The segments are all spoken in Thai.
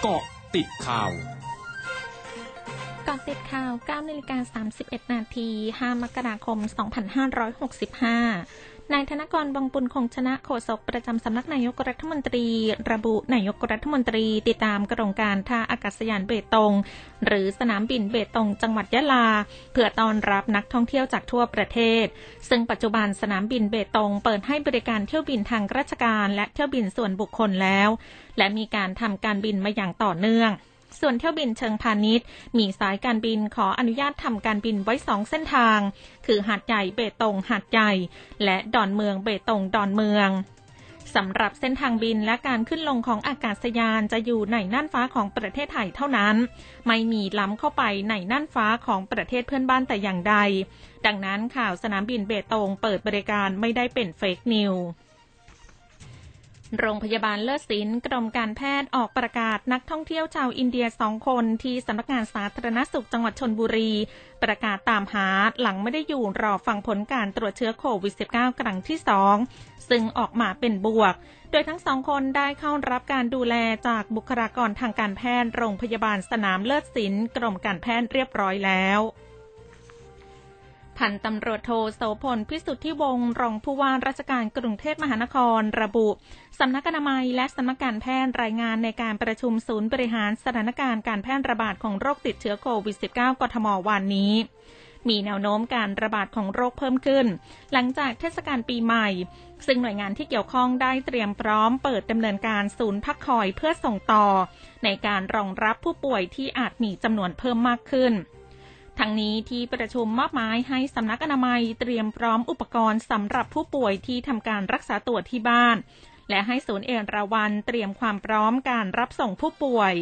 เกาะติดข่าวกาะติดข่าว9นาฬิกา31 นาที 5 มกราคม 2565 นายธนกรบางปุลคงชนะโฆษกประจำสำนักนายกรัฐมนตรี ระบุนายกรัฐมนตรี ติดตามโครงการท่าอากาศยานเบตง หรือสนามบินเบตงจังหวัดยะลา เพื่อต้อนรับนักท่องเที่ยวจากทั่วประเทศ ซึ่งปัจจุบันสนามบินเบตง เปิดให้บริการเที่ยวบินทางราชการ และเที่ยวบินส่วนบุคคลแล้ว และมีการทำการบินมาอย่างต่อเนื่อง ส่วนเที่ยวบินเชิงพาณิชย์ มีสายการบินขออนุญาตทำการบินไว้สองเส้นทาง คือหาดใหญ่เบตงหาดใหญ่ และดอนเมืองเบตงดอนเมืองสำหรับเส้นทางบินและการขึ้นลงของอากาศยานจะอยู่ในน่านฟ้าของประเทศไทยเท่านั้น ไม่มีล้ำเข้าไปในน่านฟ้าของประเทศเพื่อนบ้านแต่อย่างใด ดังนั้นข่าวสนามบินเบตงเปิดบริการไม่ได้เป็นเฟกนิว โรงพยาบาลเลิศศิลป์กรมการแพทย์ออกประกาศนักท่องเที่ยวชาวอินเดียสองคนที่สำนักงานสาธารณสุขจังหวัดชนบุรี ประกาศตามหาหลังไม่ได้อยู่รอฟังผลการตรวจเชื้อโควิด -19 ครั้งที่สองซึ่งออกมาเป็นบวก โดยทั้งสองคนได้เข้ารับการดูแลจากบุคลากรทางการแพทย์โรงพยาบาลสนามเลิศศิลป์กรมการแพทย์เรียบร้อยแล้ว พันตำรวจโทโสพลพิสุทธิวงศ์รองผู้ว่าราชการกรุงเทพมหานครระบุสำนักอนามัยและสำนักการแพทย์รายงานในการประชุมศูนย์บริหารสถานการณ์การแพร่ระบาดของโรคติดเชื้อโควิด -19 กทมวันนี้ มีแนวโน้มการระบาดของโรคเพิ่มขึ้น หลังจากเทศกาลปีใหม่ ซึ่งหน่วยงานที่เกี่ยวข้องได้เตรียมพร้อมเปิดดำเนินการศูนย์พักคอยเพื่อส่งต่อ ในการรองรับผู้ป่วยที่อาจมีจำนวนเพิ่มมากขึ้น ทั้งนี้ที่ประชุมมอบหมายให้สำนักอนามัยเตรียมพร้อมอุปกรณ์สำหรับผู้ป่วยที่ทำการรักษาตัวที่บ้าน และให้ศูนย์เอราวันเตรียมความพร้อมการรับส่งผู้ป่วย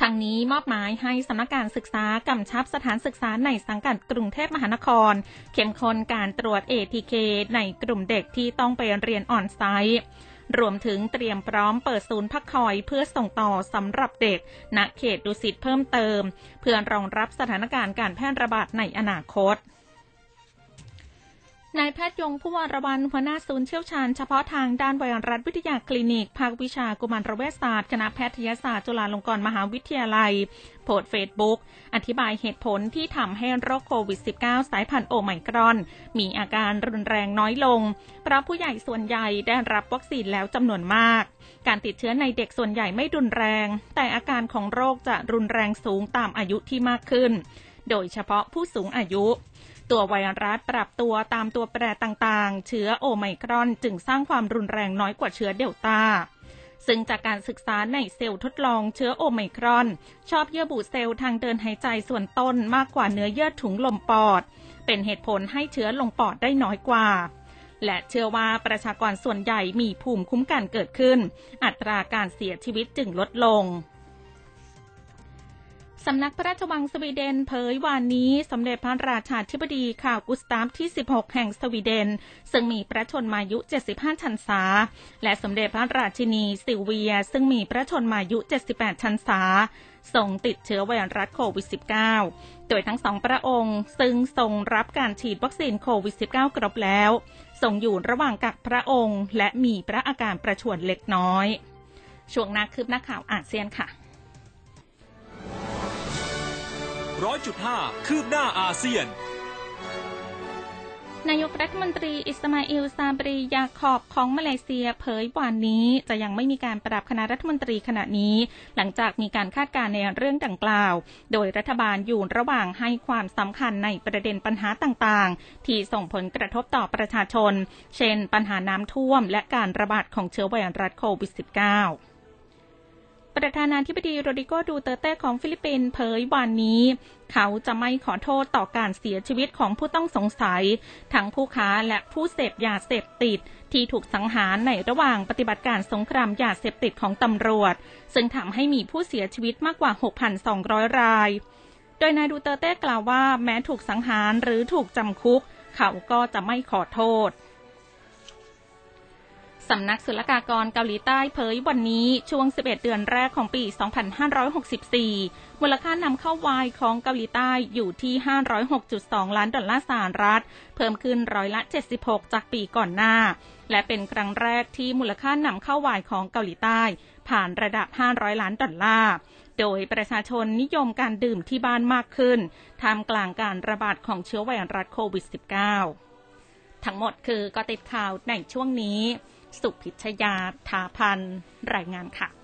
ทั้งนี้มอบหมายให้สำนักการศึกษากำชับสถานศึกษาในสังกัดกรุงเทพมหานคร เข้มข้นการตรวจ ATK ในกลุ่มเด็กที่ต้องไปเรียนออนไซต์ รวมถึงเตรียมพร้อมเปิดศูนย์พักคอยเพื่อส่งต่อสำหรับเด็กณเขตดุสิตเพิ่มเติม เพื่อรองรับสถานการณ์การแพร่ระบาดในอนาคต นายแพทย์ยงผู้วารวันหัวหน้าศูนย์เชี่ยวชาญเฉพาะทางด้านไวรัสวิทยาคลินิก ภาควิชากุมารเวชศาสตร์คณะแพทยศาสตร์จุฬาลงกรณ์มหาวิทยาลัย โพสต์เฟซบุ๊กอธิบายเหตุผลที่ทำให้โรคโควิด -19 สายพันธุ์โอไมครอน มีอาการรุนแรงน้อยลง เพราะผู้ใหญ่ส่วนใหญ่ได้รับวัคซีนแล้วจำนวนมาก การติดเชื้อในเด็กส่วนใหญ่ไม่รุนแรง แต่อาการของโรคจะรุนแรงสูงตามอายุที่มากขึ้น โดยเฉพาะผู้สูงอายุ ตัวไวรัสปรับตัวตามตัวแปรต่างๆ เชื้อโอไมครอนจึงสร้างความรุนแรงน้อยกว่าเชื้อเดลต้าซึ่งจากการศึกษาในเซลล์ทดลองเชื้อโอไมครอน ชอบเยื่อบุเซลล์ทางเดินหายใจส่วนต้นมากกว่าเนื้อเยื่อถุงลมปอด เป็นเหตุผลให้เชื้อลงปอดได้น้อยกว่า และเชื่อว่าประชากรส่วนใหญ่มีภูมิคุ้มกันเกิดขึ้น อัตราการเสียชีวิตจึงลดลง สำนักพระราชวังสวีเดนเผยวานนี้สมเด็จพระราชาธิบดีข่าวกุสตาฟที่ 16 แห่งสวีเดน ซึ่งมีพระชนมายุ 75 ชันษา และสมเด็จพระราชินีซิลเวีย ซึ่งมีพระชนมายุ 78 ชันษาส่งติดเชื้อไวรัสโควิด -19 โดยทั้งสองพระองค์ ซึ่งทรงรับการฉีดวัคซีนโควิด -19 ครบแล้วทรงอยู่ระหว่างกักพระองค์ และมีพระอาการประชวรเล็กน้อย ช่วงนักคืบหน้าข่าวอาเซียนค่ะ ร้อยจุดห้าคืบหน้าอาเซียน นายกรัฐมนตรีอิสมาอิลซาบรียาคอบของมาเลเซียเผยวันนี้จะยังไม่มีการปรับคณะรัฐมนตรีขณะนี้ หลังจากมีการคาดการณ์ในเรื่องดังกล่าว โดยรัฐบาลอยู่ระหว่างให้ความสำคัญในประเด็นปัญหาต่างๆ ที่ส่งผลกระทบต่อประชาชน เช่น ปัญหาน้ำท่วม และการระบาดของเชื้อไวรัสโควิด -19 ประธานาธิบดีโรดิโกดูเตเต้ของฟิลิปปินส์เผยวันนี้ เขาจะไม่ขอโทษต่อการเสียชีวิตของผู้ต้องสงสัย ทั้งผู้ค้าและผู้เสพยาเสพติด ที่ถูกสังหารในระหว่างปฏิบัติการสงครามยาเสพติดของตำรวจ ซึ่งทำให้มีผู้เสียชีวิตมากกว่า 6,200 ราย โดยนายดูเตเต้กล่าวว่าแม้ถูกสังหารหรือถูกจำคุก เขาก็จะไม่ขอโทษ สำนักศุลกากรเกาหลีใต้เผยวันนี้ช่วง 11 เดือนแรกของปี 2564 มูลค่านำเข้าวายของเกาหลีใต้อยู่ที่ 506.2 ล้านดอลลาร์สหรัฐ เพิ่มขึ้นร้อยละ 76 จากปีก่อนหน้า และเป็นครั้งแรกที่มูลค่านำเข้าวายของเกาหลีใต้ ผ่านระดับ 500 ล้านดอลลาร์โดยประชาชนนิยมการดื่มที่บ้านมากขึ้นท่ามกลางการระบาดของเชื้อไวรัสโควิด -19 ทั้งหมดคือกติดข่าวในช่วงนี้ สุพิชยาทาพันรายงานค่ะ